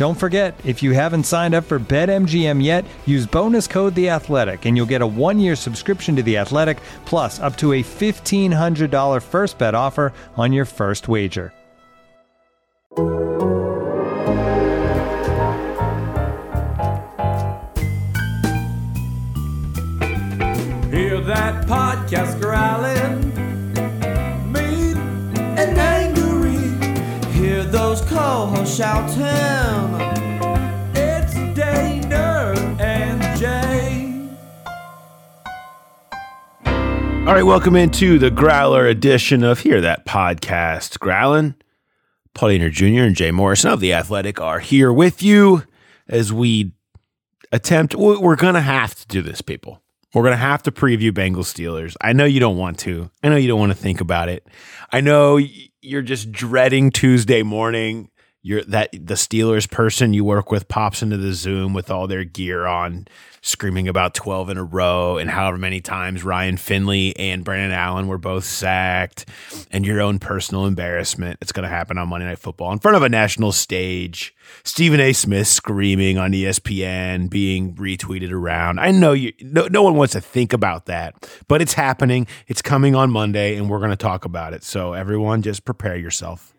Don't forget, if you haven't signed up for BetMGM yet, use bonus code The Athletic, and you'll get a one-year subscription to The Athletic, plus up to a fifteen hundred dollar first bet offer on your first wager. Hear that podcast growling, Those co-hosts shouting. It's Dehner and Jay. All right, welcome into the Growler edition of Hear That Podcast. Growlin, Paul Dehner Jr. and Jay Morrison of The Athletic are here with you as we attempt. we- We're going to have to do this, people. We're going to have to preview Bengals Steelers. I know you don't want to. I know you don't want to think about it. I know you're just dreading Tuesday morning. You're that the Steelers person you work with pops into the Zoom with all their gear on, screaming about 12 in a row and however many times Ryan Finley and Brandon Allen were both sacked and your own personal embarrassment. It's going to happen on Monday Night Football in front of a national stage. Stephen A. Smith screaming on ESPN, being retweeted around. I know you no, no one wants to think about that, but it's happening. It's coming on Monday and we're going to talk about it. So everyone just prepare yourself.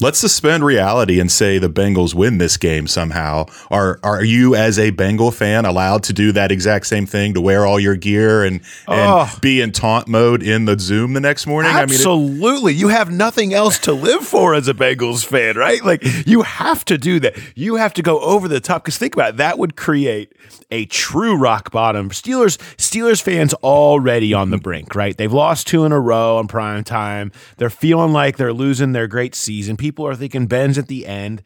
Let's suspend reality and say the Bengals win this game somehow. Are are you as a Bengal fan allowed to do that exact same thing to wear all your gear and and Oh. be in taunt mode in the Zoom the next morning? I mean, it- Absolutely. you have nothing else to live for as a Bengals fan, right? Like you have to do that. You have to go over the top because think about it. That would create a true rock bottom. Steelers Steelers fans already on the brink, right? They've lost two in a row on prime time. They're feeling like they're losing their great season. People are thinking Ben's at the end.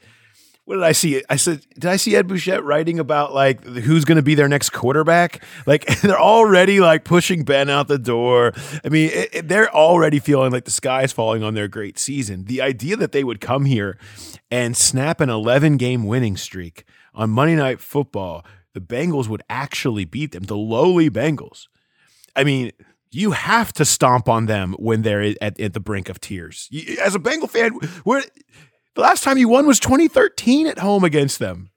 What did I see? I said, did I see Ed Bouchette writing about like who's going to be their next quarterback? Like they're already like pushing Ben out the door. I mean, it, it- they're already feeling like the sky is falling on their great season. The idea that they would come here and snap an 11 game winning streak on Monday Night Football, the Bengals would actually beat them, the lowly Bengals. I mean, you have to stomp on them when they're at, at the brink of tears. You- As a Bengal fan, we're, the last time you won was 2013 at home against them.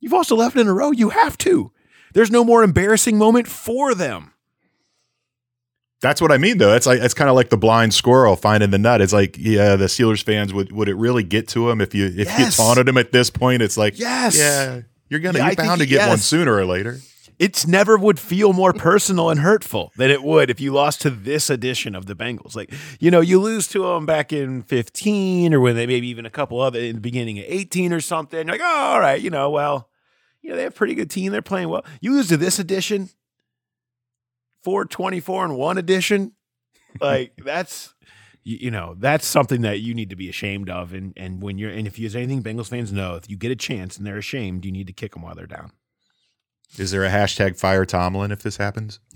You've also left in a row. You have to. There's no more embarrassing moment for them. that's what I mean though. It's like it's kind of like the blind squirrel finding the nut. It's like yeah, the Steelers fans would would it really get to them if you if Yes. you taunted them at this point? It's like Yes. yeah, you're gonna Yeah, you're think bound to get one sooner or later. It's never would feel more personal and hurtful than it would if you lost to this edition of the Bengals. Like, you know, you lose to them back in 15 or when they maybe even a couple other in the beginning of 18 or something. You're like, oh, all right, you know, well, you know, they have a pretty good team. They're playing well. You lose to this edition, 424 and one edition. Like, that's you, you know that's something that you need to be ashamed of and and when you're and if you as anything bengals fans know if you get a chance and they're ashamed you need to kick them while they're down Is there a hashtag fire Tomlin if this happens?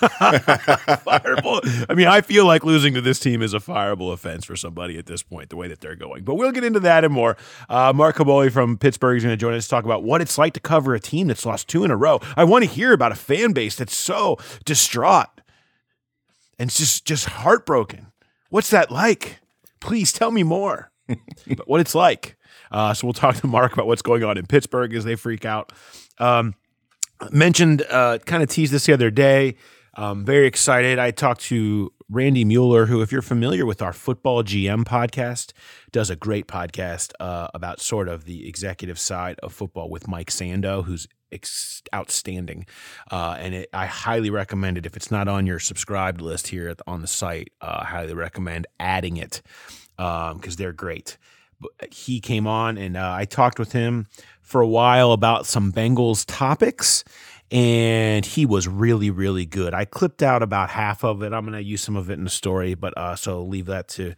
fireable. I mean, I feel like losing to this team is a fireable offense for somebody at this point, the way that they're going. But we'll get into that and more. Uh, Mark Kaboly from Pittsburgh is going to join us to talk about what it's like to cover a team that's lost two in a row. I want to hear about a fan base that's so distraught and it's just just heartbroken. What's that like? Please tell me more. but what it's like. Uh, so we'll talk to Mark about what's going on in Pittsburgh as they freak out. Um, mentioned, uh, kind of teased this the other day. Very excited. I talked to Randy Mueller, who, if you're familiar with our Football GM podcast, does a great podcast uh, about sort of the executive side of football with Mike Sando, who's ex- outstanding. Uh, and it, I highly recommend it. If it's not on your subscribed list here on the site, uh, highly recommend adding it because um, they're great. He came on and uh, I talked with him for a while about some Bengals topics and he was really really good. I clipped out about half of it. I'm going to use some of it in the story, but uh, so leave that to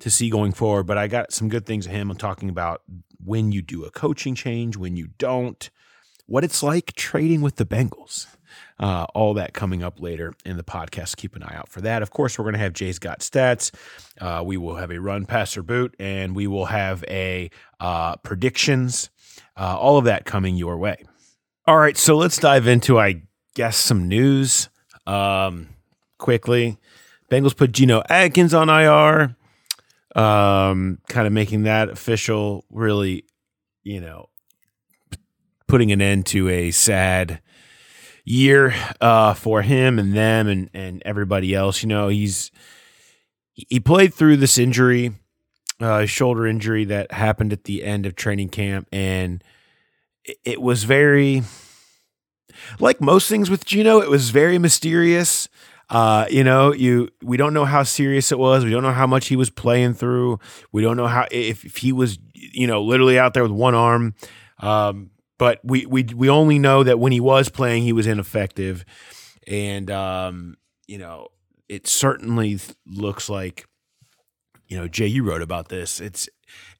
to see going forward. But I got some good things of him talking about when you do a coaching change, when you don't, what it's like trading with the Bengals. Uh, all that coming up later in the podcast. Keep an eye out for that. Of course, we're going to have Jay's Got Stats. Uh, we will have a run, passer, boot, and we will have a uh, predictions. Uh, all of that coming your way. All right, so let's dive into, I guess, some news um, quickly. Bengals put Geno Atkins on IR, um, kind of making that official. Really, you know, putting an end to a sad year uh, for him and them and and everybody else. You know, he's he played through this injury, uh, shoulder injury that happened at the end of training camp, and it, it was very like most things with Geno. It was very mysterious. Uh, you know, you we don't know how serious it was. We don't know how much he was playing through. We don't know how if, if he was, you know, literally out there with one arm. Um, but we we we only know that when he was playing, he was ineffective, and um, you know, it certainly looks like, you know, Jay, you wrote about this. It's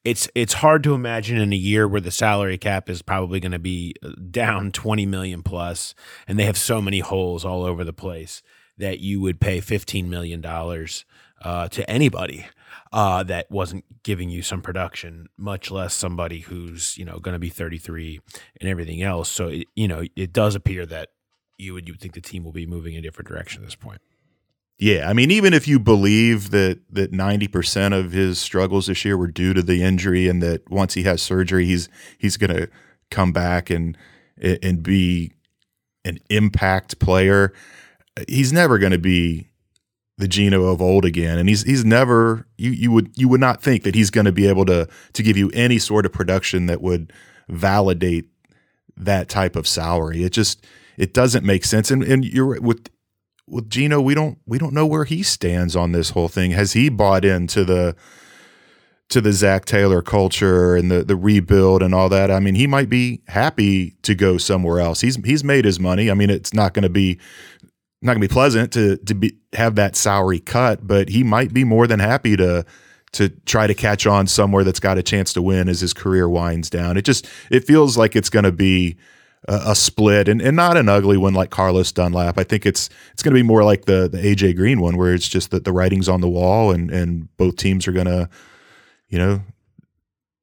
it's it's hard to imagine in a year where the salary cap is probably going to be uh, down 20 million plus and they have so many holes all over the place that you would pay 15 million dollars uh, to anybody uh, that wasn't giving you some production, much less somebody who's you know going to be 33 and everything else. So it, you know it does appear that you would you would think the team will be moving in a different direction at this point. Yeah, I mean, even if you believe that that ninety percent of his struggles this year were due to the injury, and that once he has surgery, he's he's going to come back and and be an impact player, he's never going to be the Geno of old again, and he's he's never you you would you would not think that he's going to be able to to give you any sort of production that would validate that type of salary. It just it doesn't make sense. And and you're with with Geno, we don't we don't know where he stands on this whole thing. Has he bought into the to the Zac Taylor culture and the the rebuild and all that? I mean, he might be happy to go somewhere else. He's he's made his money. I mean, it's not going to be not going to be pleasant to to be have that salary cut, but he might be more than happy to to try to catch on somewhere that's got a chance to win as his career winds down. It just it feels like it's going to be a, a, split and, and not an ugly one like Carlos Dunlap. I think it's it's going to be more like the the AJ Green one where it's just that the writing's on the wall and and both teams are going to you know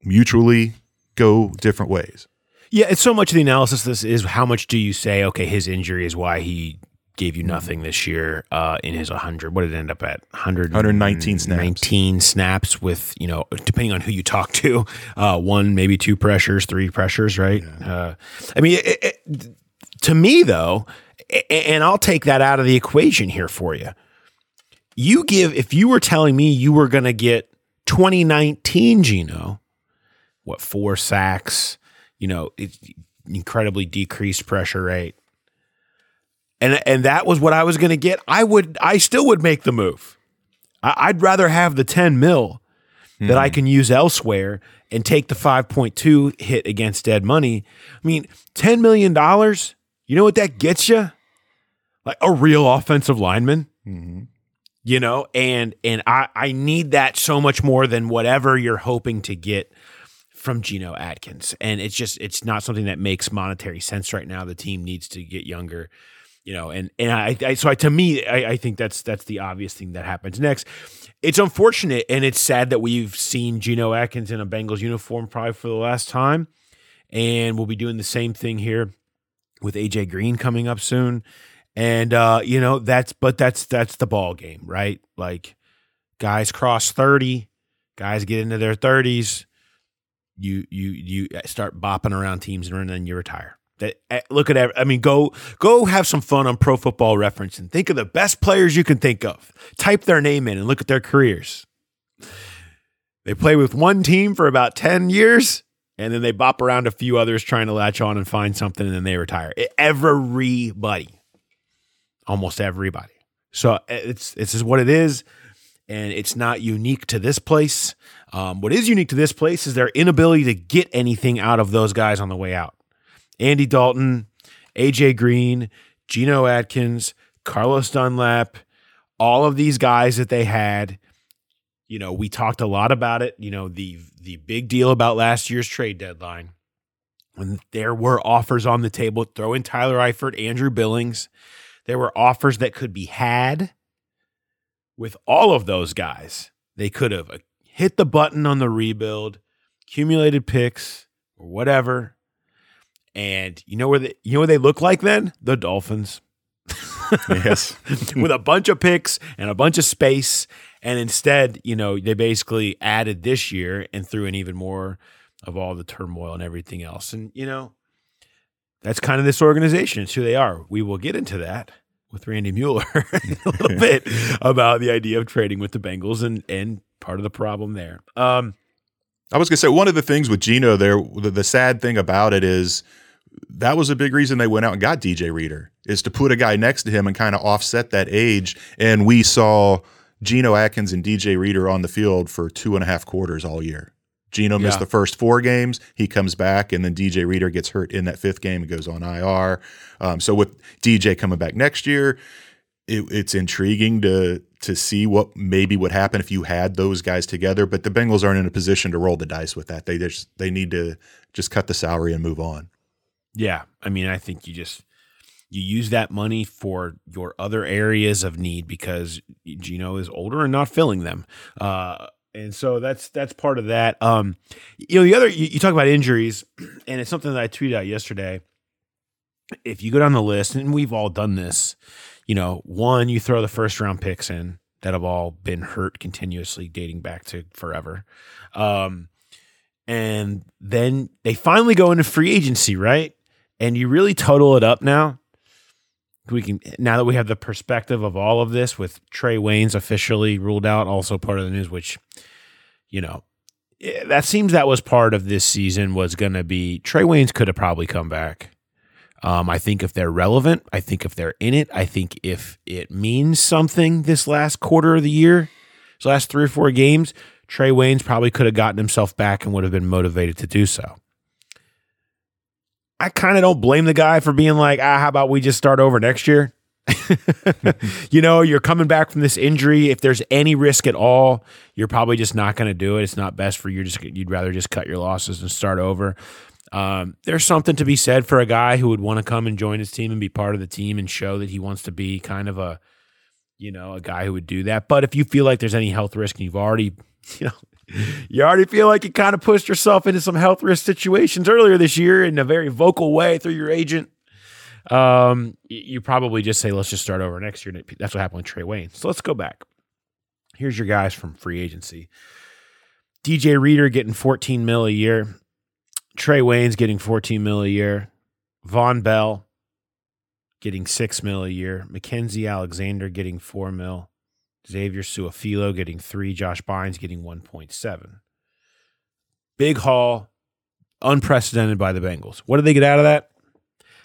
mutually go different ways. Yeah, it's so much of the analysis. This is how much do you say? Okay, his injury is why he gave you nothing this year uh, in his 100. What did it end up at? 100, 119 snaps. 19 snaps with, you know, depending on who you talk to, uh, one, maybe two pressures, three pressures, right? Yeah. Uh, I mean, it, it, to me, though, and I'll take that out of the equation here for you. You give, if you were telling me you were going to get 2019 Geno, what, four sacks, you know, incredibly decreased pressure rate, and and that was what I was going to get, I would I still would make the move. I, would rather have the ten mil mm. that I hmm. can use elsewhere and take the five point two hit against dead money. I mean, ten million dollars. You know what that gets you? Like a real offensive lineman. Mm-hmm. You know, and and I I need that so much more than whatever you're hoping to get from Geno Atkins. And it's just it's not something that makes monetary sense right now. The team needs to get younger you know, and and I, I so I, to me, I, I think that's that's the obvious thing that happens next. It's unfortunate and it's sad that we've seen Geno Atkins in a Bengals uniform probably for the last time, and we'll be doing the same thing here with AJ Green coming up soon. And uh, you know that's but that's that's the ball game, right? Like guys cross thirty, guys get into their thirties, you you you start bopping around teams and then you retire. That eh, look at I mean go go have some fun on Pro Football Reference and think of the best players you can think of. Type their name in and look at their careers. They play with one team for about 10 years and then they bop around a few others trying to latch on and find something and then they retire. Everybody. Almost everybody. So uh, it's this is what it is and it's not unique to this place. Um, what is unique to this place is their inability to get anything out of those guys on the way out. Andy Dalton, AJ Green, Geno Atkins, Carlos Dunlap, all of these guys that they had. You know, we talked a lot about it. You know, the the big deal about last year's trade deadline when there were offers on the table. Throw in Tyler Eifert, Andrew Billings. There were offers that could be had with all of those guys. They could have uh, hit the button on the rebuild, accumulated picks or whatever. And you know where they, you know what they look like then? The Dolphins yes. with a bunch of picks and a bunch of space. And instead, you know, they basically added this year and threw in even more of all the turmoil and everything else. And, you know, that's kind of this organization. It's who they are. We will get into that with Randy Mueller a little bit about the idea of trading with the Bengals and and part of the problem there. Um, I was gonna say one of the things with Geno there. The, the sad thing about it is that was a big reason they went out and got DJ Reader is to put a guy next to him and kind of offset that age. And we saw Geno Atkins and DJ Reader on the field for two and a half quarters all year. Geno missed Yeah. the first four games. He comes back, and then DJ Reader gets hurt in that fifth game and goes on IR. Um, so with DJ coming back next year, it, it's intriguing to to see what maybe would happen if you had those guys together. But the Bengals aren't in a position to roll the dice with that. They just they need to just cut the salary and move on. Yeah, I mean, I think you just you use that money for your other areas of need because Geno is older and not filling them. Uh, and so that's that's part of that. Um, you know, the other you, you talk about injuries, and it's something that I tweeted out yesterday. If you go down the list, and we've all done this, you know, one you throw the first round picks in that have all been hurt continuously, dating back to forever. Um, and then they finally go into free agency, right? And you really total it up now. We can now that we have the perspective of all of this with Trey Waynes officially ruled out, also part of the news, which you know eh, that seems that was part of this season was going to be Trey Waynes could have probably come back. Um, I think if they're relevant, I think if they're in it, I think if it means something this last quarter of the year, this last three or four games, Trey Waynes probably could have gotten himself back and would have been motivated to do so. I kind of don't blame the guy for being like, ah, how about we just start over next year? you know, you're coming back from this injury. If there's any risk at all, you're probably just not going to do it. It's not best for you. Just you'd rather just cut your losses and start over. Um, there's something to be said for a guy who would want to come and join his team and be part of the team and show that he wants to be kind of a, you know, a guy who would do that. But if you feel like there's any health risk and you've already, you know, you already feel like you kind of pushed yourself into some health risk situations earlier this year in a very vocal way through your agent. Um, you probably just say, let's just start over next year. That's what happened with Trey Wayne. So let's go back. Here's your guys from free agency. DJ Reader getting 14 mil a year. Trey Waynes getting 14 mil a year. Vonn Bell getting six mil a year. Mackensie Alexander getting four mil. Xavier Su'a-Filo getting three. Josh Bynes getting 1.7. Big haul, unprecedented by the Bengals. What did they get out of that?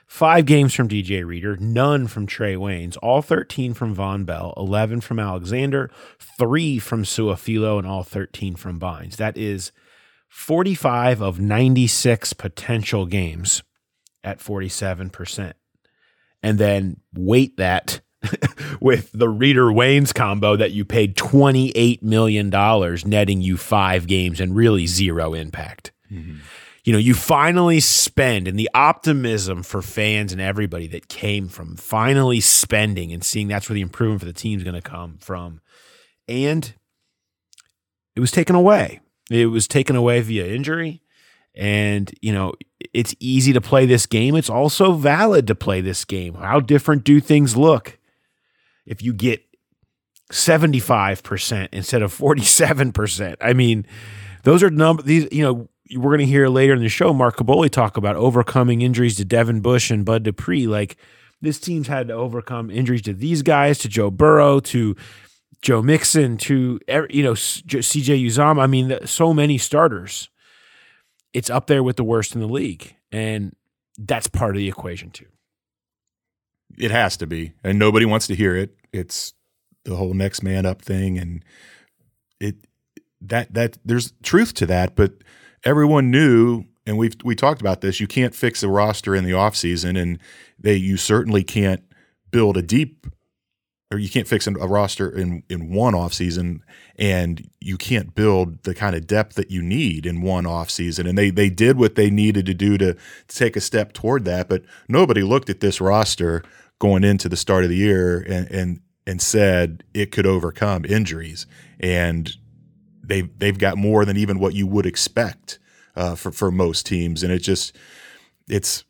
Five games from DJ Reader, none from Trey Waynes, all 13 from Vonn Bell, 11 from Alexander, three from Su'a-Filo, and all 13 from Bynes. That is 45 of 96 potential games at 47%. And then weight that with the Reader Waynes combo that you paid $28 million, netting you five games and really zero impact. Mm-hmm. You know, you finally spend, and the optimism for fans and everybody that came from finally spending and seeing that's where the improvement for the team is going to come from. And it was taken away. It was taken away via injury. And, you know, it's easy to play this game. It's also valid to play this game. How different do things look if you get 75% instead of 47%? I mean, those are number these, you know, we're going to hear later in the show Mark Kaboly talk about overcoming injuries to Devin Bush and Bud Dupree. Like this team's had to overcome injuries to these guys, to Joe Burrow, to Joe Mixon, to you know CJ Uzomah. I mean, so many starters. It's up there with the worst in the league, and that's part of the equation too. It has to be, and nobody wants to hear it. It's the whole next man up thing, and it that that there's truth to that, but everyone knew, and we've we talked about this. You can't fix a roster in the offseason, and they you certainly can't build a deep or you can't fix a roster in in one offseason and you can't build the kind of depth that you need in one offseason and they they did what they needed to do to, to take a step toward that but nobody looked at this roster going into the start of the year and and and said it could overcome injuries and they they've got more than even what you would expect uh, for for most teams and it just it's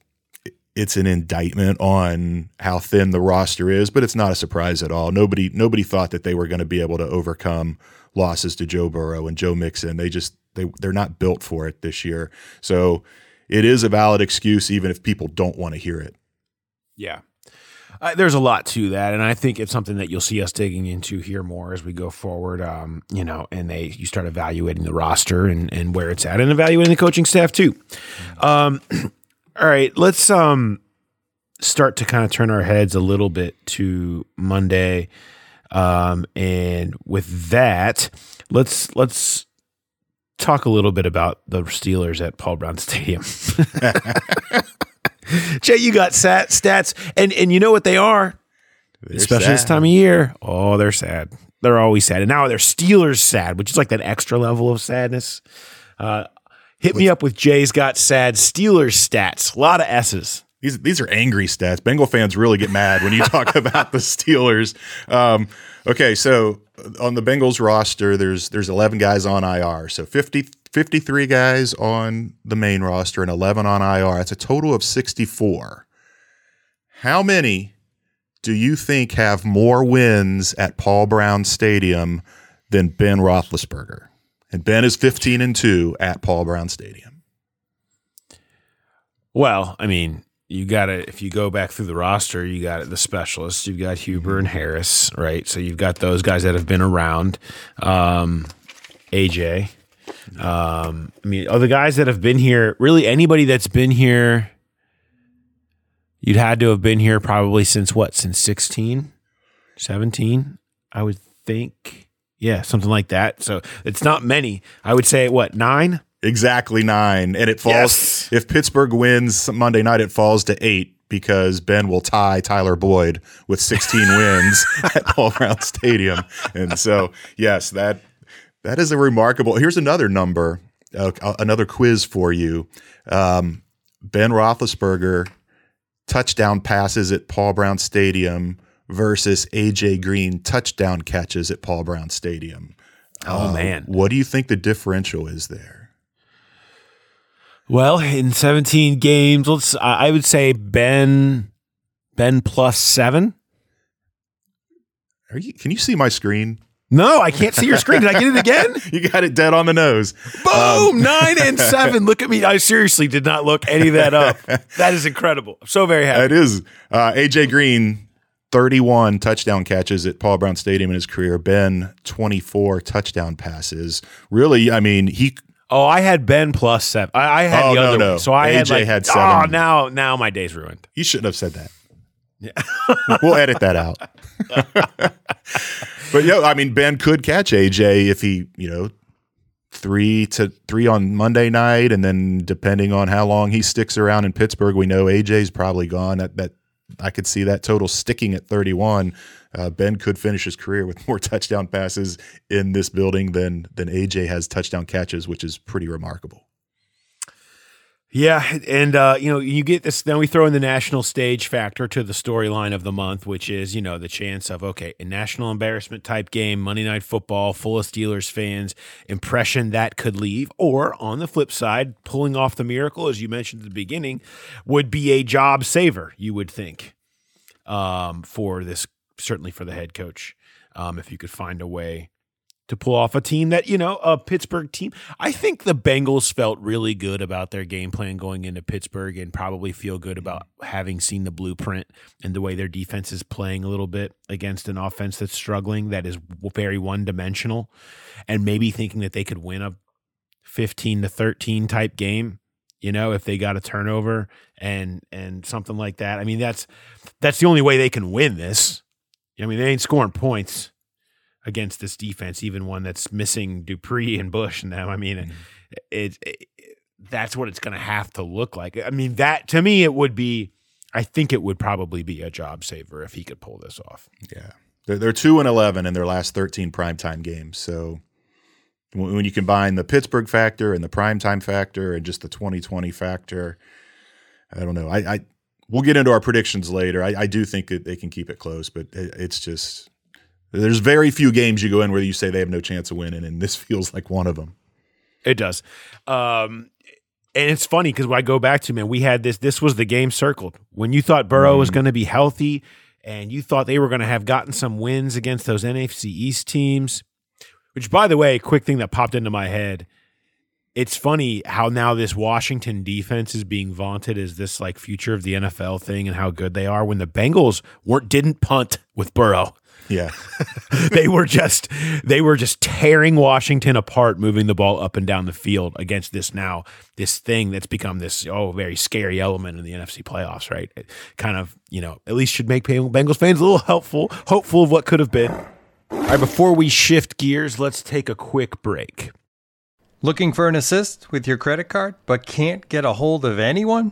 it's an indictment on how thin the roster is, but it's not a surprise at all. Nobody nobody thought that they were going to be able to overcome losses to Joe Burrow and Joe Mixon. They just they they're not built for it this year. So it is a valid excuse even if people don't want to hear it. Yeah. Uh, there's a lot to that, and I think it's something that you'll see us digging into here more as we go forward. Um, you know, and they you start evaluating the roster and and where it's at, and evaluating the coaching staff too. Um, all right, let's um start to kind of turn our heads a little bit to Monday, um, and with that, let's let's talk a little bit about the Steelers at Paul Brown Stadium. Jay, you got sat stats, and and you know what they are, They're especially this time of year. Oh, they're sad. They're always sad, and now they're Steelers sad, which is like that extra level of sadness. Uh, hit me up with Jay's got sad Steelers stats. A lot of S's. These these are angry stats. Bengal fans really get mad when you talk about the Steelers. Um, okay, so on the Bengals roster, there's there's 11 guys on IR. So 50, 53 guys on the main roster and 11 on IR. That's a total of 64. How many do you think have more wins at Paul Brown Stadium than Ben Roethlisberger? And Ben is 15 and 2 at Paul Brown Stadium. Well, I mean, you got to if you go back through the roster, you got the specialists. You've got Huber and Harris, right? So you've got those guys that have been around. Um, AJ. Um, I mean, all the guys that have been here. Really, anybody that's been here, you'd had to have been here probably since what? Since 16, 17, I would think. Yeah, something like that. So it's not many. I would say what nine. Exactly nine. And it falls, Yes. if Pittsburgh wins Monday night, it falls to eight because Ben will tie Tyler Boyd with 16 wins at Paul Brown Stadium. And so, yes, that that is a remarkable. Here's another number, uh, another quiz for you. Um, ben Roethlisberger touchdown passes at Paul Brown Stadium versus AJ Green touchdown catches at Paul Brown Stadium. Oh Uh, man. What do you think the differential is there? Well, in 17 games, let's I I would say Ben Ben plus 7. Are you, can you see my screen? No, I can't see your screen. Did I get it again? You got it dead on the nose. Boom! 9 and 7. Look at me. I seriously did not look any of that up. That is incredible. I'm so very happy. It is. Uh, AJ Green, 31 touchdown catches at Paul Brown Stadium in his career. Ben, 24 touchdown passes. Really, I mean, he Oh, I had Ben plus 7. I, I had Oh, the no, other no. one. So I had AJ like had Oh, seven. now now my day's ruined. you shouldn't have said that. Yeah. we'll edit that out. but yeah, I mean, Ben could catch AJ if he, you know, three to three on Monday night, and then depending on how long he sticks around in Pittsburgh, we know AJ's probably gone. That that I could see that total sticking at 31. Uh, ben could finish his career with more touchdown passes in this building than than AJ has touchdown catches, which is pretty remarkable. Yeah, and uh, you know, you get this. Then we throw in the national stage factor to the storyline of the month, which is you know the chance of okay, a national embarrassment type game, Monday Night Football, full of Steelers fans, impression that could leave, or on the flip side, pulling off the miracle, as you mentioned at the beginning, would be a job saver. You would think um, for this, certainly for the head coach, um, if you could find a way to pull off a team that, you know, a Pittsburgh team. I think the Bengals felt really good about their game plan going into Pittsburgh and probably feel good about having seen the blueprint and the way their defense is playing a little bit against an offense that's struggling, that is very one dimensional, and maybe thinking that they could win a 15 to 13 type game you know if they got a turnover and and something like that. I mean that's that's the only way they can win this. I mean they ain't scoring points against this defense even one that's missing dupree and bush and them i mean mm-hmm. it, it, that's what it's going to have to look like i mean that to me it would be i think it would probably be a job saver if he could pull this off yeah they're, they're 2 and 11 in their last 13 primetime games so when you combine the Pittsburgh factor and the primetime factor and just the 2020 factor, I don't know. I, I we'll get into our predictions later. I, I, do think that they can keep it close, but it, it's just there's very few games you go in where you say they have no chance of winning, and this feels like one of them. It does. Um, and it's funny because when I go back to man, we had this. This was the game circled when you thought Burrow mm. was going to be healthy, and you thought they were going to have gotten some wins against those NFC East teams. Which, by the way, quick thing that popped into my head. It's funny how now this Washington defense is being vaunted as this like future of the NFL thing and how good they are when the Bengals weren't didn't punt with Burrow. Yeah. they were just they were just tearing Washington apart moving the ball up and down the field against this now this thing that's become this oh very scary element in the NFC playoffs, right? It kind of, you know, at least should make Bengals fans a little helpful, hopeful of what could have been. All right, before we shift gears, let's take a quick break. Looking for an assist with your credit card, but can't get a hold of anyone?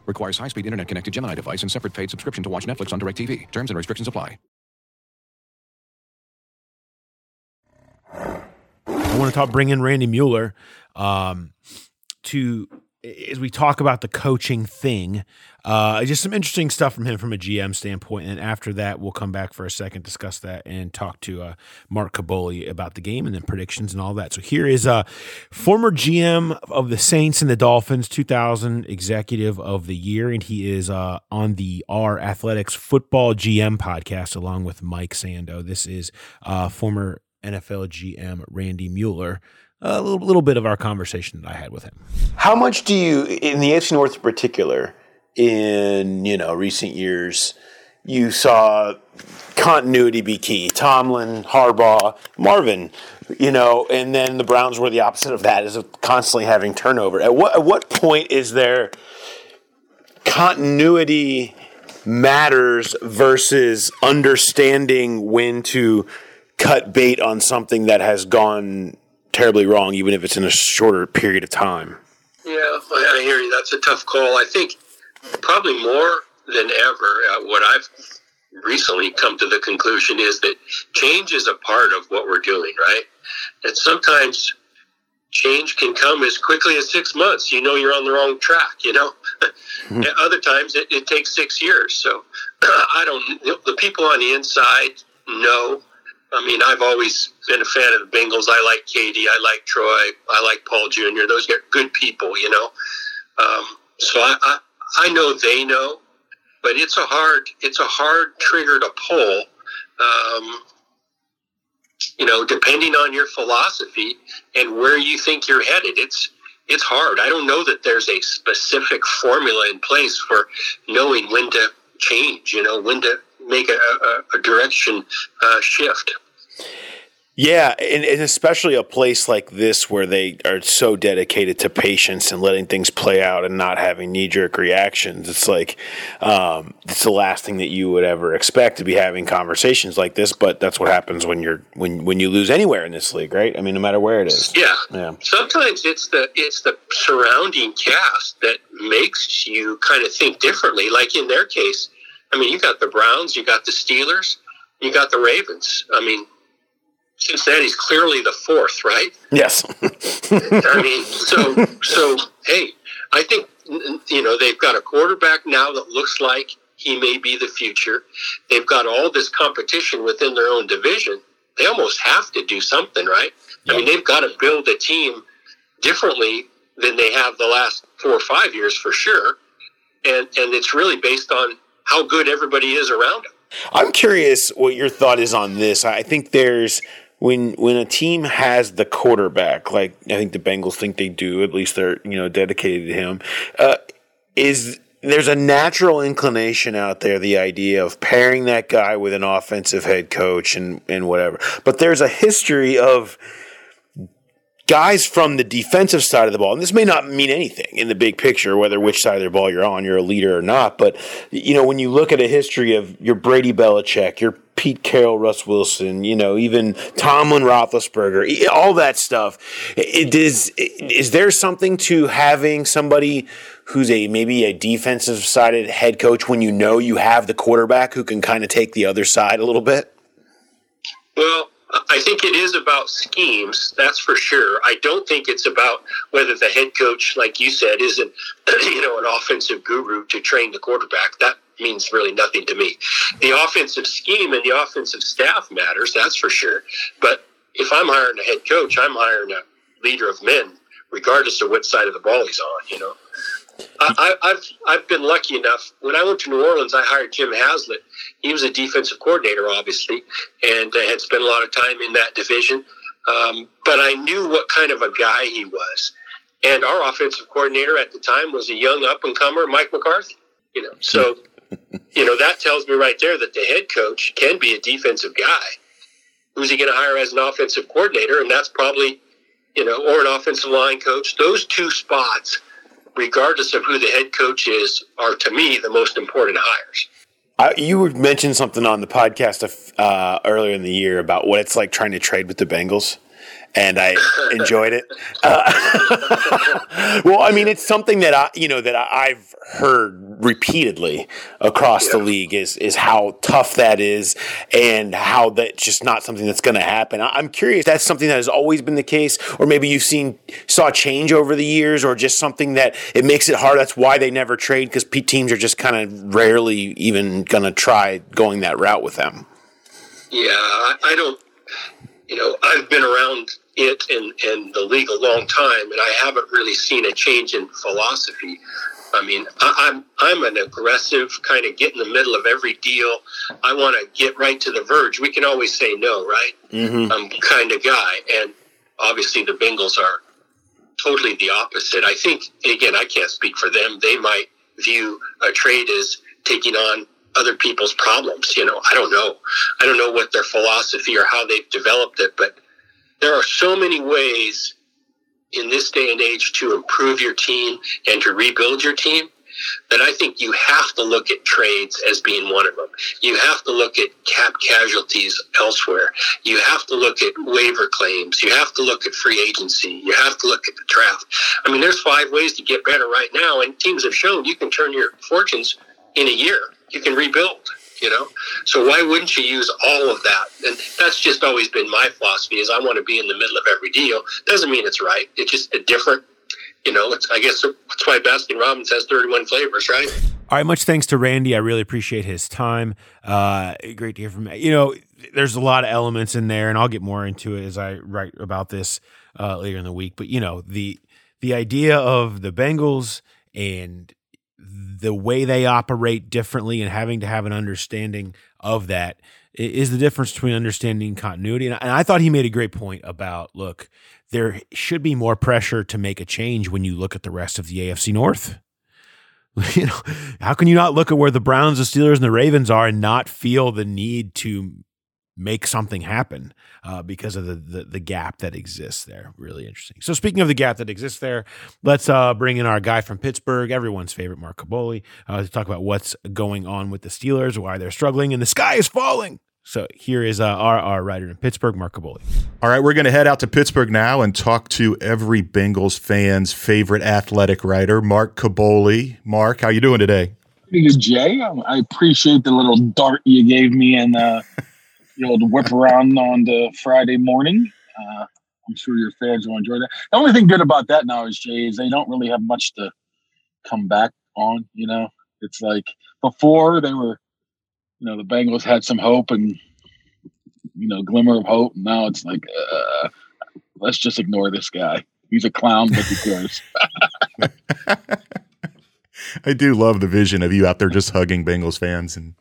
Requires high-speed internet-connected Gemini device and separate paid subscription to watch Netflix on DirecTV. Terms and restrictions apply. I want to talk bring in Randy Mueller um, to as we talk about the coaching thing, uh, just some interesting stuff from him from a GM standpoint. And after that, we'll come back for a second, discuss that, and talk to uh, Mark Kaboly about the game and then predictions and all that. So here is a uh, former GM of the Saints and the Dolphins, 2000 Executive of the Year, and he is uh, on the R Athletics Football GM podcast along with Mike Sando. This is uh, former NFL GM Randy Mueller a little, little bit of our conversation that I had with him. How much do you, in the AFC North in particular, in you know recent years, you saw continuity be key. Tomlin, Harbaugh, Marvin, you know, and then the Browns were the opposite of that, is constantly having turnover. At what at what point is there continuity matters versus understanding when to cut bait on something that has gone terribly wrong, even if it's in a shorter period of time. Yeah, I hear you. That's a tough call. I think probably more than ever, uh, what I've recently come to the conclusion is that change is a part of what we're doing, right? And sometimes change can come as quickly as six months. You know, you're on the wrong track, you know? mm-hmm. Other times it, it, takes six years. So I don't, the people on the inside know I mean, I've always been a fan of the Bengals. I like Katie. I like Troy. I like Paul Jr. Those are good people, you know. Um, so I, I, I know they know, but it's a hard it's a hard trigger to pull. Um, you know, depending on your philosophy and where you think you're headed, it's it's hard. I don't know that there's a specific formula in place for knowing when to change. You know, when to make a, a, a direction uh, shift. Yeah, and, and especially a place like this where they are so dedicated to patience and letting things play out and not having knee jerk reactions. It's like um, it's the last thing that you would ever expect to be having conversations like this. But that's what happens when you're when when you lose anywhere in this league, right? I mean, no matter where it is. Yeah. Yeah. Sometimes it's the it's the surrounding cast that makes you kind of think differently. Like in their case, I mean, you got the Browns, you got the Steelers, you got the Ravens. I mean, Cincinnati's clearly the fourth, right? Yes. I mean, so so hey, I think you know they've got a quarterback now that looks like he may be the future. They've got all this competition within their own division. They almost have to do something, right? I mean, they've got to build a team differently than they have the last four or five years for sure. And and it's really based on how good everybody is around them. I'm curious what your thought is on this. I think there's when when a team has the quarterback, like I think the Bengals think they do, at least they're you know dedicated to him. Uh, is there's a natural inclination out there, the idea of pairing that guy with an offensive head coach and and whatever. But there's a history of guys from the defensive side of the ball, and this may not mean anything in the big picture, whether which side of the ball you're on, you're a leader or not. But you know, when you look at a history of your Brady Belichick, your Pete Carroll, Russ Wilson, you know, even Tomlin, Roethlisberger, all that stuff. It is is there something to having somebody who's a maybe a defensive sided head coach when you know you have the quarterback who can kind of take the other side a little bit? Well, I think it is about schemes, that's for sure. I don't think it's about whether the head coach, like you said, isn't you know an offensive guru to train the quarterback. That means really nothing to me. The offensive scheme and the offensive staff matters, that's for sure. But if I'm hiring a head coach, I'm hiring a leader of men, regardless of what side of the ball he's on. You know. I, I've I've been lucky enough. When I went to New Orleans, I hired Jim Haslett. He was a defensive coordinator, obviously, and uh, had spent a lot of time in that division. Um, but I knew what kind of a guy he was. And our offensive coordinator at the time was a young up and comer, Mike McCarthy. You know, so you know that tells me right there that the head coach can be a defensive guy. Who's he going to hire as an offensive coordinator? And that's probably you know, or an offensive line coach. Those two spots regardless of who the head coach is, are to me the most important hires. I, you mentioned something on the podcast uh, earlier in the year about what it's like trying to trade with the Bengals, and I enjoyed it. Uh, well, I mean, it's something that I, you know, that I've heard repeatedly across yeah. the league is is how tough that is, and how that's just not something that's going to happen. I'm curious, that's something that has always been the case, or maybe you've seen saw change over the years, or just something that it makes it hard. That's why they never trade because teams are just kind of rarely even going to try going that route with them. Yeah, I, I don't. You know, I've been around it and, and the league a long time, and I haven't really seen a change in philosophy. I mean, I, I'm I'm an aggressive kind of get in the middle of every deal. I want to get right to the verge. We can always say no, right? Mm-hmm. I'm kind of guy, and obviously the Bengals are totally the opposite. I think again, I can't speak for them. They might view a trade as taking on other people's problems. You know, I don't know. I don't know what their philosophy or how they've developed it, but there are so many ways in this day and age to improve your team and to rebuild your team that I think you have to look at trades as being one of them. You have to look at cap casualties elsewhere. You have to look at waiver claims. You have to look at free agency. You have to look at the draft. I mean, there's five ways to get better right now, and teams have shown you can turn your fortunes in a year. You can rebuild you know? So why wouldn't you use all of that? And that's just always been my philosophy is i want to be in the middle of every deal. Doesn't mean it's right. It's just a different you know it's i guess that's why baskin robbins has 31 flavors right? All right much thanks to randy. I really appreciate his time. Uh great to hear from you know there's a lot of elements in there and i'll get more into it as i write about this uh later in the week. But you know the the idea of the bengals and the way they operate differently and having to have an understanding of that is the difference between understanding continuity. And I thought he made a great point about look, there should be more pressure to make a change when you look at the rest of the AFC North. You know, how can you not look at where the Browns, the Steelers, and the Ravens are and not feel the need to make something happen uh, because of the, the, the gap that exists there. Really interesting. So speaking of the gap that exists there, let's uh, bring in our guy from Pittsburgh, everyone's favorite, Mark Kaboly, uh, to talk about what's going on with the Steelers, why they're struggling, and the sky is falling. So here is uh, our, our writer in Pittsburgh, Mark Kaboly. All right, we're going to head out to Pittsburgh now and talk to every Bengals fan's favorite athletic writer, Mark Kaboly. Mark, how you doing today? Good, Jay. I appreciate the little dart you gave me and uh, the old whip around on the Friday morning. Uh, I'm sure your fans will enjoy that. The only thing good about that now is Jay is they don't really have much to come back on. You know, it's like before they were, you know, the Bengals had some hope and you know glimmer of hope. Now it's like, uh, let's just ignore this guy. He's a clown, but who cares? I do love the vision of you out there just hugging Bengals fans and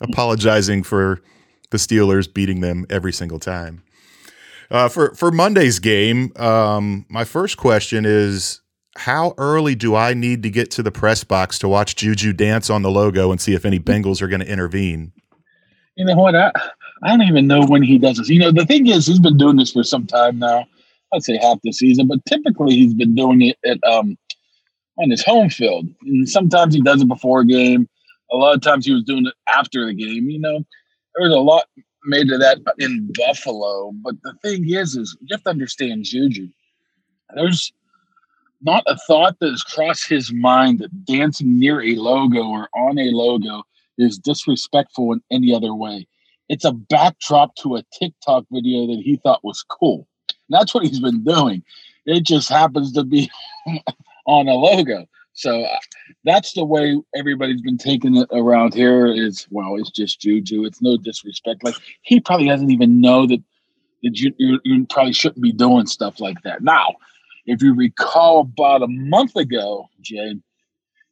apologizing for the Steelers beating them every single time. Uh, for for Monday's game, um, my first question is: How early do I need to get to the press box to watch Juju dance on the logo and see if any Bengals are going to intervene? You know what? I, I don't even know when he does this. You know, the thing is, he's been doing this for some time now. I'd say half the season, but typically he's been doing it at um, on his home field. And sometimes he does it before a game. A lot of times he was doing it after the game. You know, there was a lot made of that in Buffalo. But the thing is, is you have to understand Juju. There's not a thought that has crossed his mind that dancing near a logo or on a logo is disrespectful in any other way. It's a backdrop to a TikTok video that he thought was cool. And that's what he's been doing. It just happens to be on a logo. So uh, that's the way everybody's been taking it around here. Is well, it's just Juju. It's no disrespect. Like he probably doesn't even know that that you, you, you probably shouldn't be doing stuff like that. Now, if you recall, about a month ago, Jay,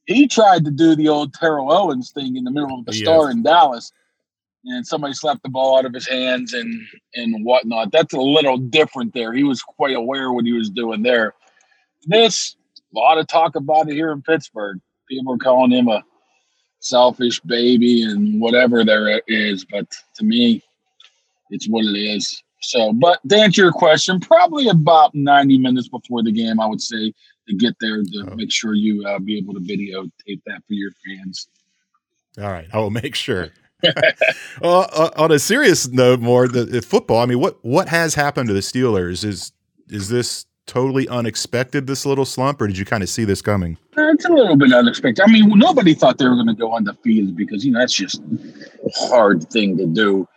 he tried to do the old Terrell Owens thing in the middle of the Yes. star in Dallas, and somebody slapped the ball out of his hands and and whatnot. That's a little different there. He was quite aware what he was doing there. This lot of talk about it here in Pittsburgh. People are calling him a selfish baby and whatever there is, but to me, it's what it is. So, but to answer your question, probably about 90 minutes before the game, I would say to get there to make sure you uh, be able to videotape that for your fans. All right, I will make sure. uh, on a serious note, more the, the football. I mean, what what has happened to the Steelers? Is is this totally unexpected? This little slump, or did you kind of see this coming? Uh, It's a little bit unexpected. I mean, nobody thought they were going to go undefeated because you know that's just a hard thing to do,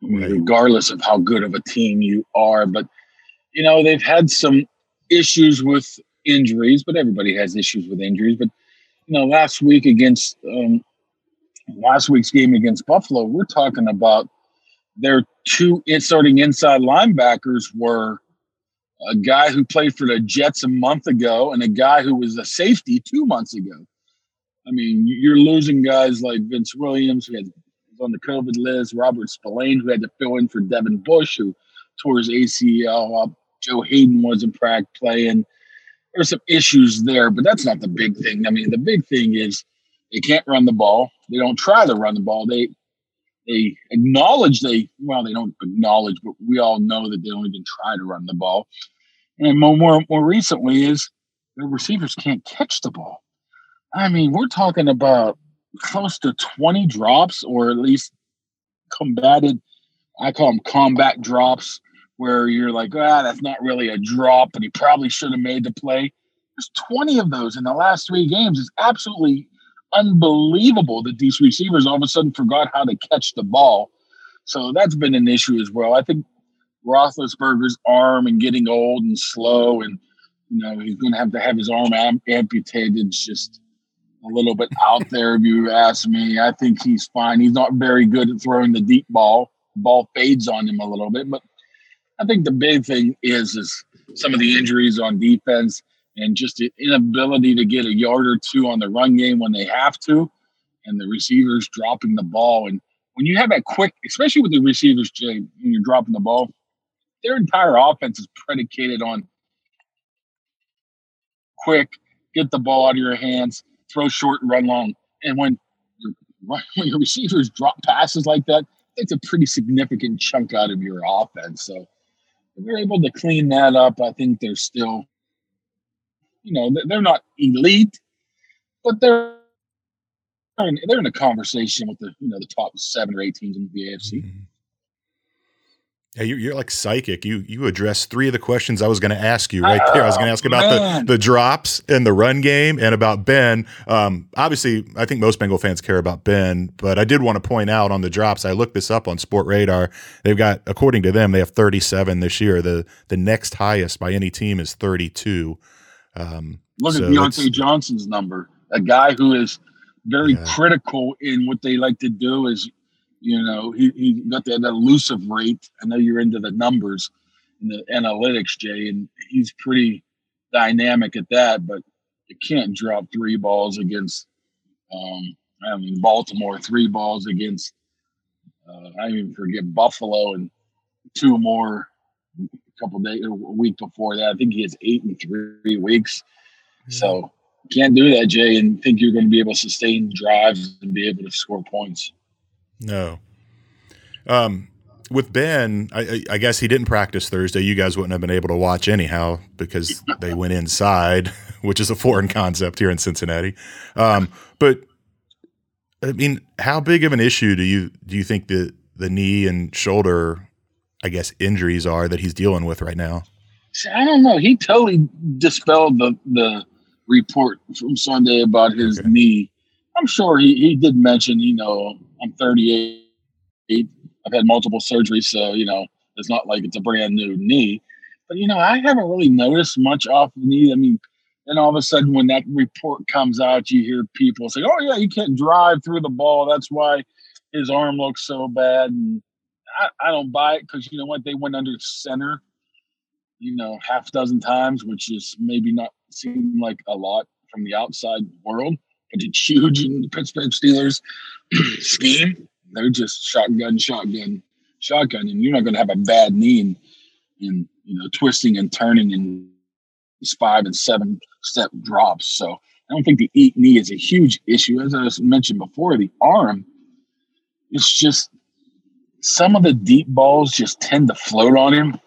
mean, regardless of how good of a team you are. But you know they've had some issues with injuries, but everybody has issues with injuries. But you know, last week against um, last week's game against Buffalo, we're talking about their two in- starting inside linebackers were a guy who played for the Jets a month ago and a guy who was a safety two months ago. I mean, you're losing guys like Vince Williams, who had was on the COVID list, Robert Spillane, who had to fill in for Devin Bush, who tore his ACL up. Joe Haden wasn't playing. There's some issues there, but that's not the big thing. I mean, the big thing is they can't run the ball. They don't try to run the ball. They they acknowledge they well, they don't acknowledge, but we all know that they don't even try to run the ball. And more more, more recently is the receivers can't catch the ball. I mean, we're talking about close to 20 drops or at least combated I call them combat drops where you're like, ah, that's not really a drop, and he probably should have made the play. There's 20 of those in the last three games. It's absolutely unbelievable that these receivers all of a sudden forgot how to catch the ball. So that's been an issue as well. I think Roethlisberger's arm and getting old and slow, and you know he's going to have to have his arm am- amputated. It's just a little bit out there, if you ask me. I think he's fine. He's not very good at throwing the deep ball. Ball fades on him a little bit, but I think the big thing is is some of the injuries on defense and just the inability to get a yard or two on the run game when they have to, and the receivers dropping the ball. And when you have that quick, especially with the receivers, Jay, when you're dropping the ball, their entire offense is predicated on quick, get the ball out of your hands, throw short and run long. And when your, when your receivers drop passes like that, it's a pretty significant chunk out of your offense. So if they're able to clean that up, I think they're still, you know, they're- not elite, but they're they're in, they're in a conversation with the you know the top seven or eight teams in the AFC. Yeah, you're, you're like psychic. You you addressed three of the questions I was going to ask you right there. I was going to ask about man. the, the drops and the run game and about Ben. Um, obviously, I think most Bengal fans care about Ben, but I did want to point out on the drops. I looked this up on Sportradar. They've got, according to them, they have 37 this year. The the next highest by any team is 32. Um, Look so at Diontae Johnson's number. A guy who is very critical in what they like to do is, you know, he, he got that elusive rate. I know you're into the numbers and the analytics, Jay, and he's pretty dynamic at that, but you can't drop three balls against, um, I mean, Baltimore, three balls against, uh, I even forget Buffalo and two more couple days, or a week before that. I think he has eight in three weeks. So can't do that, Jay, and think you're going to be able to sustain drives and be able to score points. No. Um, with Ben, I, I I guess he didn't practice Thursday. You guys wouldn't have been able to watch anyhow because they went inside, which is a foreign concept here in Cincinnati. Um, but I mean, how big of an issue do you do you think the the knee and shoulder, I guess, injuries are that he's dealing with right now? See, I don't know. He totally dispelled the the report from Sunday about his knee. I'm sure he, he did mention, you know, I'm 38. I've had multiple surgeries, so you know, it's not like it's a brand new knee. But you know, I haven't really noticed much off the knee. I mean, and all of a sudden, when that report comes out, you hear people say, "Oh yeah, he can't drive through the ball. That's why his arm looks so bad." And I, I don't buy it because you know what? They went under center you know, half a dozen times, which is maybe not seem like a lot from the outside world, but it's huge in the Pittsburgh Steelers scheme. They're just shotgun, shotgun, shotgun, and you're not going to have a bad knee and, and you know twisting and turning and five and seven step drops. So I don't think the knee is a huge issue. As I mentioned before, the arm, it's just some of the deep balls just tend to float on him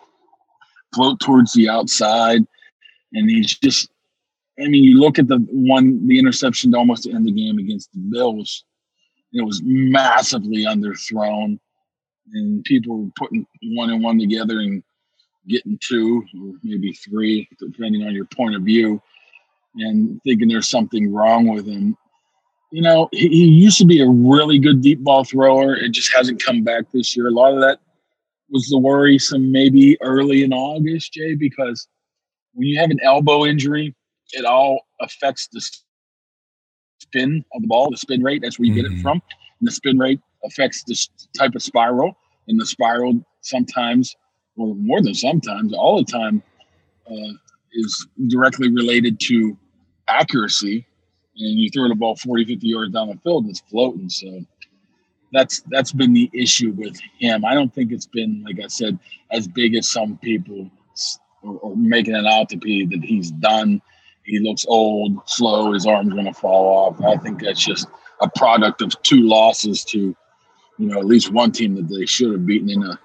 float towards the outside. And he's just, I mean, you look at the one, the interception to almost end the game against the Bills, it was massively underthrown. And people were putting one and one together and getting two or maybe three, depending on your point of view, and thinking there's something wrong with him. You know, he, he used to be a really good deep ball thrower. It just hasn't come back this year. A lot of that was the worrisome maybe early in August, Jay, because when you have an elbow injury, it all affects the spin of the ball, the spin rate. That's where you get it from. And the spin rate affects this type of spiral. And the spiral sometimes, or more than sometimes, all the time, uh, is directly related to accuracy. And you throw the ball 40, 50 yards down the field and it's floating. So that's that's been the issue with him. I don't think it's been, like I said, as big as some people are making it out to be that he's done. He looks old, slow. His arm's going to fall off. I think that's just a product of two losses to, you know, at least one team that they should have beaten in a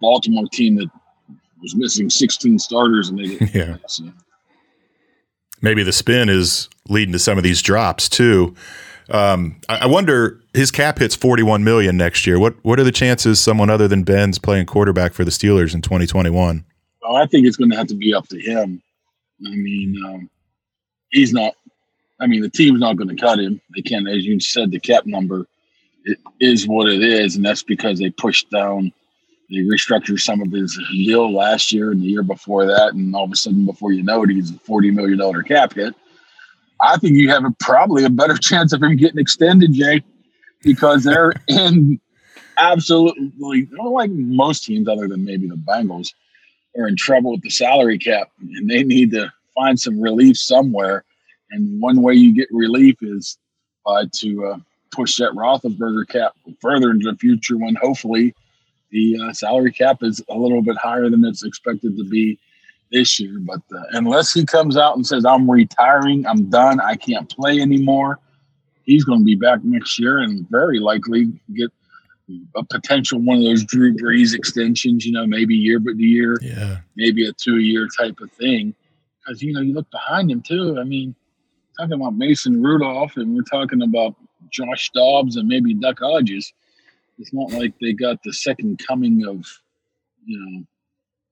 Baltimore team that was missing 16 starters and they didn't. Yeah. So, Maybe the spin is leading to some of these drops too. Um, I, I wonder his cap hits 41 million next year. What what are the chances someone other than Ben's playing quarterback for the Steelers in 2021? Well, I think it's going to have to be up to him. I mean, um, he's not. I mean, the team's not going to cut him. They can't, as you said, the cap number it is what it is, and that's because they pushed down. They restructured some of his deal last year and the year before that, and all of a sudden, before you know it, he's a forty million dollar cap hit. I think you have a, probably a better chance of him getting extended, Jay, because they're in absolutely like most teams, other than maybe the Bengals, are in trouble with the salary cap, and they need to find some relief somewhere. And one way you get relief is by to uh, push that Roethlisberger cap further into the future, when hopefully the uh, salary cap is a little bit higher than it's expected to be this year. But uh, unless he comes out and says, I'm retiring, I'm done, I can't play anymore, he's going to be back next year and very likely get a potential one of those Drew Brees extensions, you know, maybe year but year, Yeah. maybe a two year type of thing. Because, you know, you look behind him too. I mean, talking about Mason Rudolph and we're talking about Josh Dobbs and maybe Duck Hodges. It's not like they got the second coming of, you know,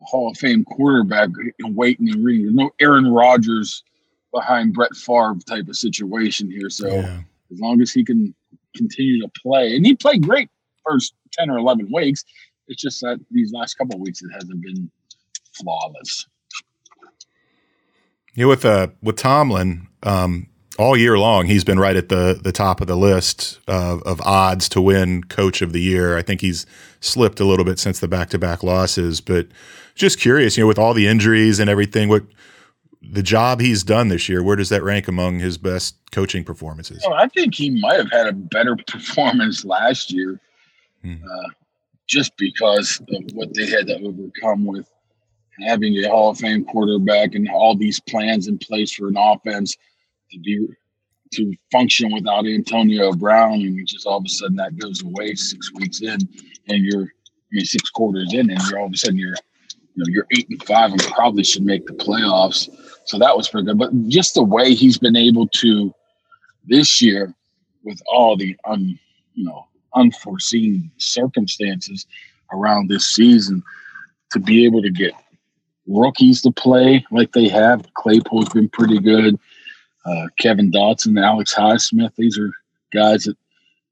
a Hall of Fame quarterback and waiting and reading. There's no Aaron Rodgers behind Brett Favre type of situation here. So as long as he can continue to play, and he played great first 10 or 11 weeks, it's just that these last couple of weeks it hasn't been flawless. Yeah, with uh with Tomlin, um, all year long he's been right at the the top of the list of, of odds to win Coach of the Year. I think he's slipped a little bit since the back to back losses, but just curious, you know, with all the injuries and everything, what the job he's done this year, where does that rank among his best coaching performances? Oh, I think he might have had a better performance last year, uh, just because of what they had to overcome with having a Hall of Fame quarterback and all these plans in place for an offense to be to function without Antonio Brown, and just all of a sudden that goes away six weeks in, and you're I mean six quarters in, and you're all of a sudden you're you know you're eight and five and probably should make the playoffs. So that was pretty good. But just the way he's been able to this year with all the un you know unforeseen circumstances around this season to be able to get rookies to play like they have. Claypool's been pretty good. Uh, Kevin Dotson, Alex Highsmith, these are guys that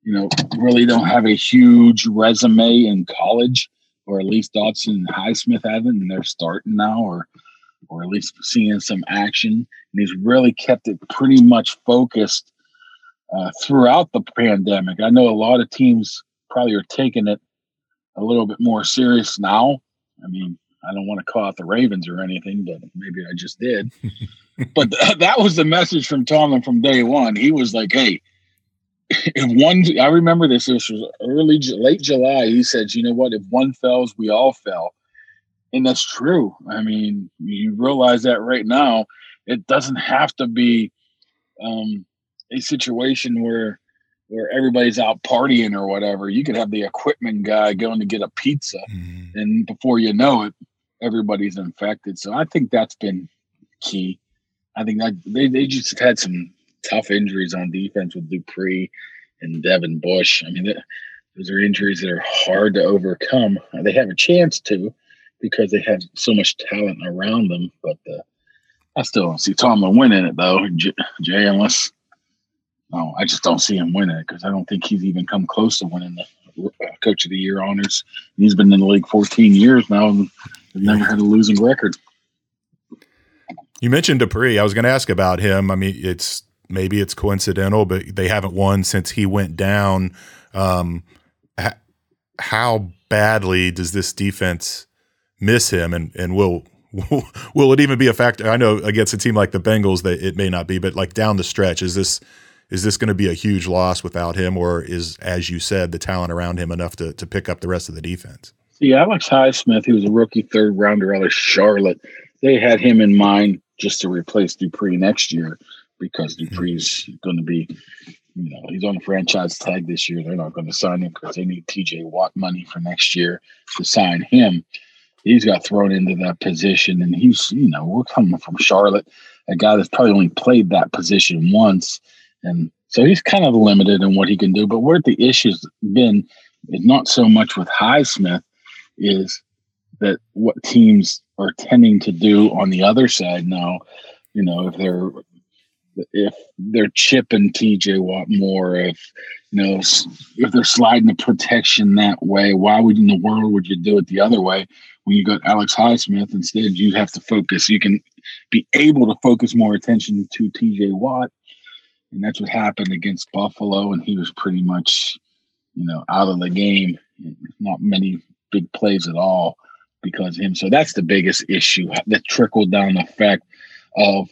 you know really don't have a huge resume in college, or at least Dotson and Highsmith haven't, and they're starting now, or or at least seeing some action. And he's really kept it pretty much focused uh, throughout the pandemic. I know a lot of teams probably are taking it a little bit more serious now. I mean, I don't want to call out the Ravens or anything, but maybe I just did. but th- that was the message from Tomlin from day one. He was like, "Hey, if one," I remember this. This was early, late July. He said, "You know what? If one fails, we all fail," and that's true. I mean, you realize that right now. It doesn't have to be um, a situation where where everybody's out partying or whatever. You could have the equipment guy going to get a pizza, and before you know it, everybody's infected. So I think that's been key. I think that they, they just had some tough injuries on defense with Dupree and Devin Bush. I mean, those are injuries that are hard to overcome. They have a chance to because they have so much talent around them, but uh, I still don't see Tomlin winning it though. Jay, unless no, I just don't see him winning it because I don't think he's even come close to winning the uh, Coach of the Year honors. He's been in the league 14 years now and has never had a losing record. You mentioned Dupree. I was going to ask about him. I mean, it's maybe it's coincidental, but they haven't won since he went down. Um, h- how badly does this defense miss him, and and will will it even be a factor? I know against a team like the Bengals that it may not be, but like down the stretch, is this is this going to be a huge loss without him, or is as you said the talent around him enough to to pick up the rest of the defense? See, Alex Highsmith, he was a rookie third rounder out of Charlotte. They had him in mind just to replace Dupree next year because hmm. Dupree's going to be, you know, he's on the franchise tag this year. They're not going to sign him because they need TJ Watt money for next year to sign him. He's got thrown into that position, and he's, you know, we're coming from Charlotte, a guy that's probably only played that position once. And so he's kind of limited in what he can do. But where the issue's been is not so much with Highsmith, is that what teams are tending to do on the other side now, you know, if they're if they're chipping TJ Watt more, if you know, if they're sliding the protection that way, why would in the world would you do it the other way? When you got Alex Highsmith, instead you have to focus. You can be able to focus more attention to TJ Watt, and that's what happened against Buffalo, and he was pretty much, you know, out of the game. Not many big plays at all because of him. So that's the biggest issue, the trickle down effect of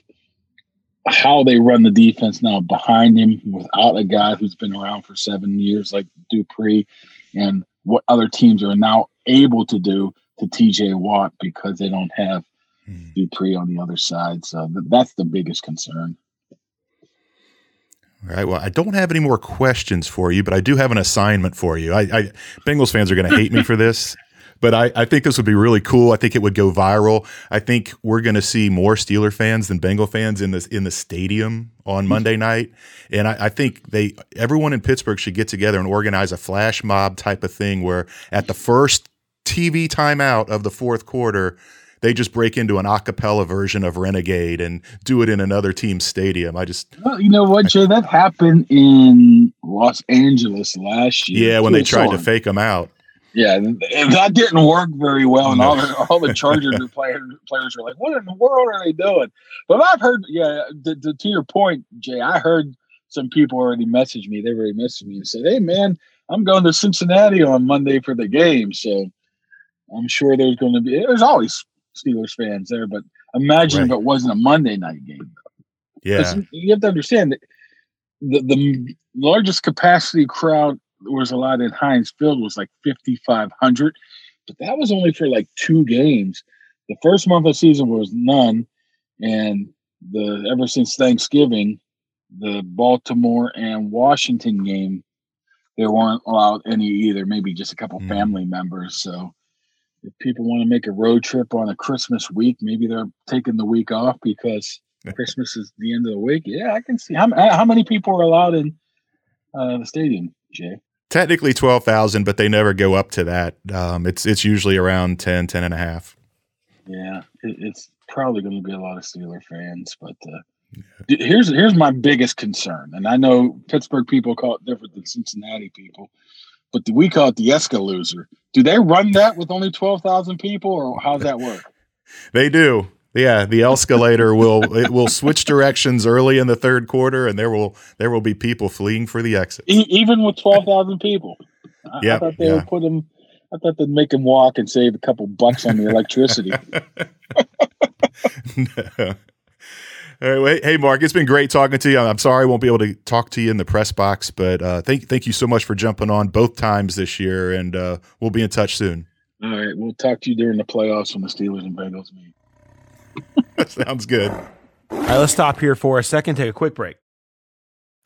how they run the defense now behind him without a guy who's been around for seven years like Dupree and what other teams are now able to do to TJ Watt because they don't have hmm. Dupree on the other side. So that's the biggest concern. All right. Well, I don't have any more questions for you, but I do have an assignment for you. I, I Bengals fans are going to hate me for this, but I, I think this would be really cool. I think it would go viral. I think we're going to see more Steeler fans than Bengal fans in this in the stadium on mm-hmm. Monday night, and I, I think they everyone in Pittsburgh should get together and organize a flash mob type of thing where at the first TV timeout of the fourth quarter they just break into an a cappella version of Renegade and do it in another team's stadium. I just Well, you know what, Jay? That happened in Los Angeles last year. yeah, when they tried to fake them out. Yeah, that didn't work very well, and No. all the all the Chargers players players were like, "What in the world are they doing?" But I've heard, yeah, to, to, to your point, Jay, I heard some people already messaged me. They already messaged me and said, "Hey, man, I'm going to Cincinnati on Monday for the game." So I'm sure there's going to be. There's always Steelers fans there, but imagine if it wasn't a Monday night game. Yeah. you have to understand that the, the largest capacity crowd was allowed in Heinz Field was like 5,500, but that was only for like two games. The first month of the season was none, and the ever since Thanksgiving, the Baltimore and Washington game, there weren't allowed any either. Maybe just a couple Mm. family members. So. If people want to make a road trip on a Christmas week, maybe they're taking the week off because Christmas is the end of the week. Yeah, I can see how how many people are allowed in uh, the stadium, Jay. Technically 12,000, but they never go up to that. Um, it's it's usually around 10, 10 and a half. Yeah, it, it's probably going to be a lot of Steeler fans, but uh, d- here's here's my biggest concern, and I know Pittsburgh people call it different than Cincinnati people, but we call it the Escalooser? Do they run that with only twelve thousand people, or how's that work? They do. Yeah, the escalator will it will switch directions early in the third quarter, and there will there will be people fleeing for the exit. E- even with twelve thousand people, I, I Yeah, thought they yeah. would put them. I thought they'd make them walk and save a couple bucks on the electricity. All right, wait. Hey, Mark, it's been great talking to you. I'm sorry I won't be able to talk to you in the press box, but uh, thank thank you so much for jumping on both times this year, and uh, we'll be in touch soon. All right, we'll talk to you during the playoffs when the Steelers and Bengals meet. Sounds good. All right, let's stop here for a second, take a quick break.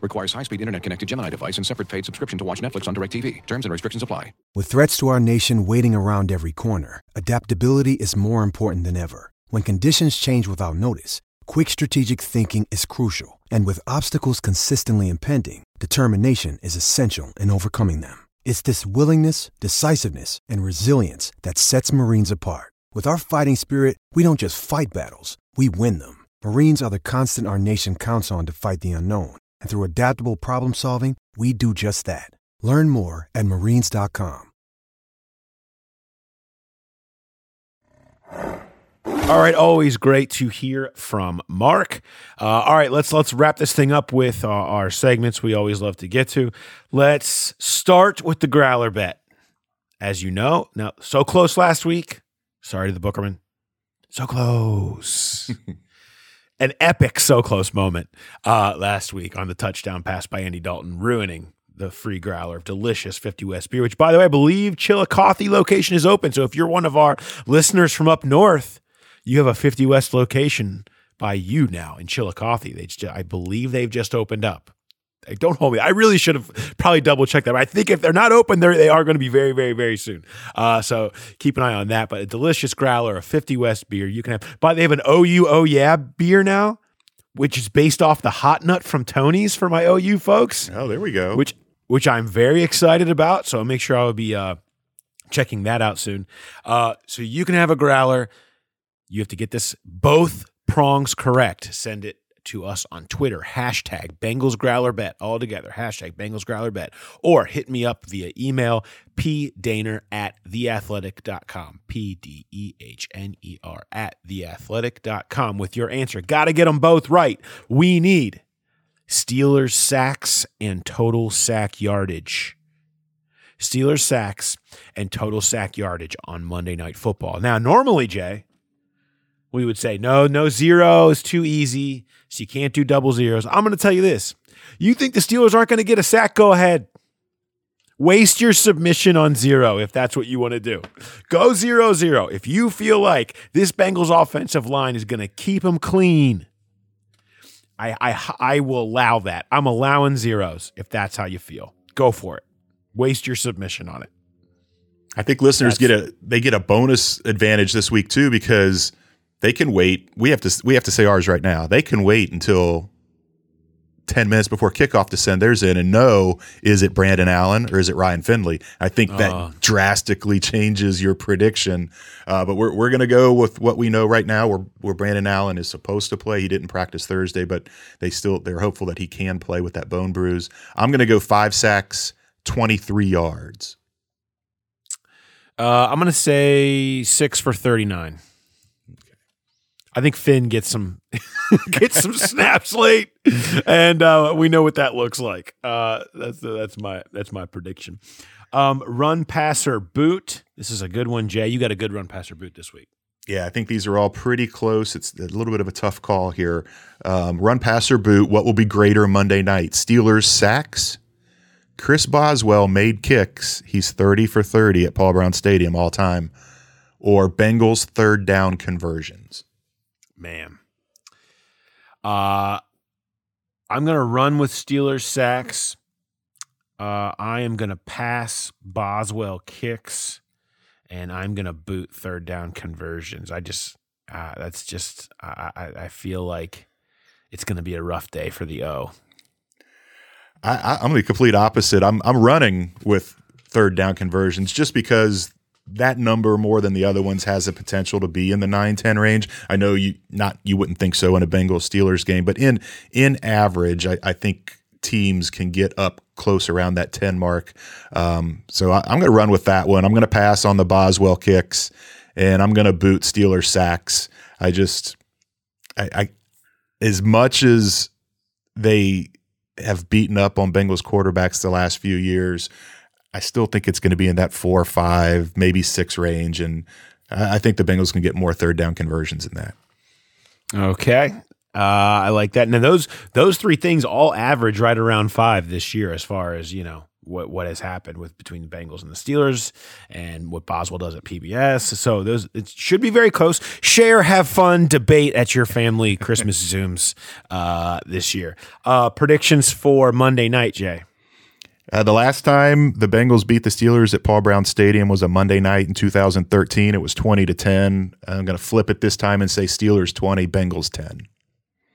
Requires high-speed internet-connected Gemini device and separate paid subscription to watch Netflix on DirecTV. Terms and restrictions apply. With threats to our nation waiting around every corner, adaptability is more important than ever. When conditions change without notice, quick strategic thinking is crucial. And with obstacles consistently impending, determination is essential in overcoming them. It's this willingness, decisiveness, and resilience that sets Marines apart. With our fighting spirit, we don't just fight battles, we win them. Marines are the constant our nation counts on to fight the unknown. And through adaptable problem solving, we do just that. Learn more at marines.com. All right, always great to hear from Mark. Uh, all right, let's let's wrap this thing up with uh, our segments we always love to get to. Let's start with the growler bet. As you know, now so close last week. Sorry to the Bookerman. So close. An epic so close moment uh, last week on the touchdown pass by Andy Dalton, ruining the free growler of delicious 50 West beer, which by the way, I believe Chillicothe location is open. So if you're one of our listeners from up north, you have a 50 West location by you now in Chillicothe. They just, I believe they've just opened up. Don't hold me. I really should have probably double checked that. But I think if they're not open, they're, they are going to be very, very, very soon. Uh, so keep an eye on that. But a delicious growler, a 50 West beer you can have. But they have an OU Oh Yeah beer now, which is based off the hot nut from Tony's for my OU folks. Oh, there we go. Which which I'm very excited about. So I'll make sure I will be uh, checking that out soon. Uh, so you can have a growler. You have to get this both prongs correct. Send it to us on Twitter. Hashtag Bengals Growler Bet all together. Hashtag Bengals Growler Bet. Or hit me up via email pdehner at theathletic.com. P D E H N E R at theathletic.com with your answer. Got to get them both right. We need Steelers sacks and total sack yardage. Steelers sacks and total sack yardage on Monday Night Football. Now, normally, Jay, we would say, no, no zero is too easy. So you can't do double zeros. I'm going to tell you this. You think the Steelers aren't going to get a sack? Go ahead. Waste your submission on zero if that's what you want to do. Go zero zero. If you feel like this Bengals offensive line is going to keep them clean, I, I I will allow that. I'm allowing zeros if that's how you feel. Go for it. Waste your submission on it. I think listeners get a they get a bonus advantage this week too because they can wait. We have to we have to say ours right now. They can wait until 10 minutes before kickoff to send theirs in and know is it Brandon Allen or is it Ryan Finley? I think that Oh. drastically changes your prediction. Uh, but we're, we're going to go with what we know right now where, where Brandon Allen is supposed to play. He didn't practice Thursday, but they still, they're hopeful that he can play with that bone bruise. I'm going to go five sacks, 23 yards. Uh, I'm going to say six for 39. I think Finn gets some gets some snaps late, and uh, we know what that looks like. Uh, that's that's my that's my prediction. Um, run passer boot. This is a good one, Jay. You got a good run passer boot this week. Yeah, I think these are all pretty close. It's a little bit of a tough call here. Um, run passer boot. What will be greater Monday night? Steelers sacks. Chris Boswell made kicks. He's 30 for 30 at Paul Brown Stadium all time. Or Bengals third down conversions. Man. Uh I'm gonna run with Steelers sacks. Uh, I am gonna pass Boswell kicks, and I'm gonna boot third down conversions. I just uh, that's just I, I I feel like it's gonna be a rough day for the O. I, I, I'm the complete opposite. I'm I'm running with third down conversions just because that number more than the other ones has the potential to be in the 9-10 range. I know you not you wouldn't think so in a Bengals Steelers game, but in in average, I, I think teams can get up close around that 10 mark. Um, so I, I'm going to run with that one. I'm going to pass on the Boswell kicks, and I'm going to boot Steelers sacks. I just I, I as much as they have beaten up on Bengals quarterbacks the last few years. I still think it's going to be in that four, five, maybe six range, and I I think the Bengals can get more third down conversions in that. Okay. Uh, I like that. Now those those three things all average right around five this year, as far as you know what what has happened with between the Bengals and the Steelers, and what Boswell does at PBS. So those it should be very close. Share, have fun, debate at your family Christmas zooms uh, this year. Uh, predictions for Monday night, Jay. Uh, the last time the Bengals beat the Steelers at Paul Brown Stadium was a Monday night in 2013. It was 20 to 10. I'm going to flip it this time and say Steelers 20, Bengals 10.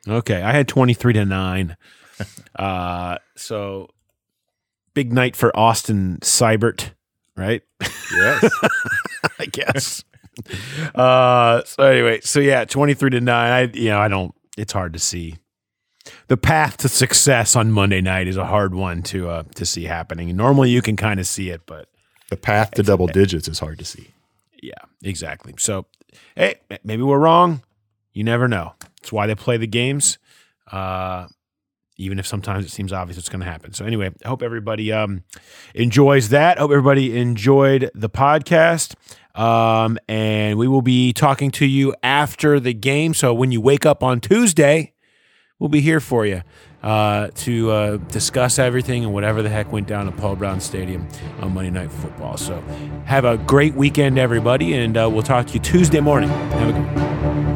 Okay, I had twenty three to nine. uh, so big night for Austin Seibert, right? Yes. I guess. Uh, so anyway, so yeah, twenty three to nine. I you know I don't. It's hard to see. The path to success on Monday night is a hard one to uh, to see happening. Normally you can kind of see it, but The path to double digits is hard to see. yeah, exactly. So, hey, maybe we're wrong. You never know. That's why they play the games, uh, even if sometimes it seems obvious it's going to happen. So, anyway, I hope everybody um, enjoys that. Hope everybody enjoyed the podcast. Um, and we will be talking to you after the game. So, when you wake up on Tuesday, we'll be here for you uh, to uh, discuss everything and whatever the heck went down at Paul Brown Stadium on Monday Night Football. So have a great weekend, everybody, and uh, we'll talk to you Tuesday morning. Have a good one.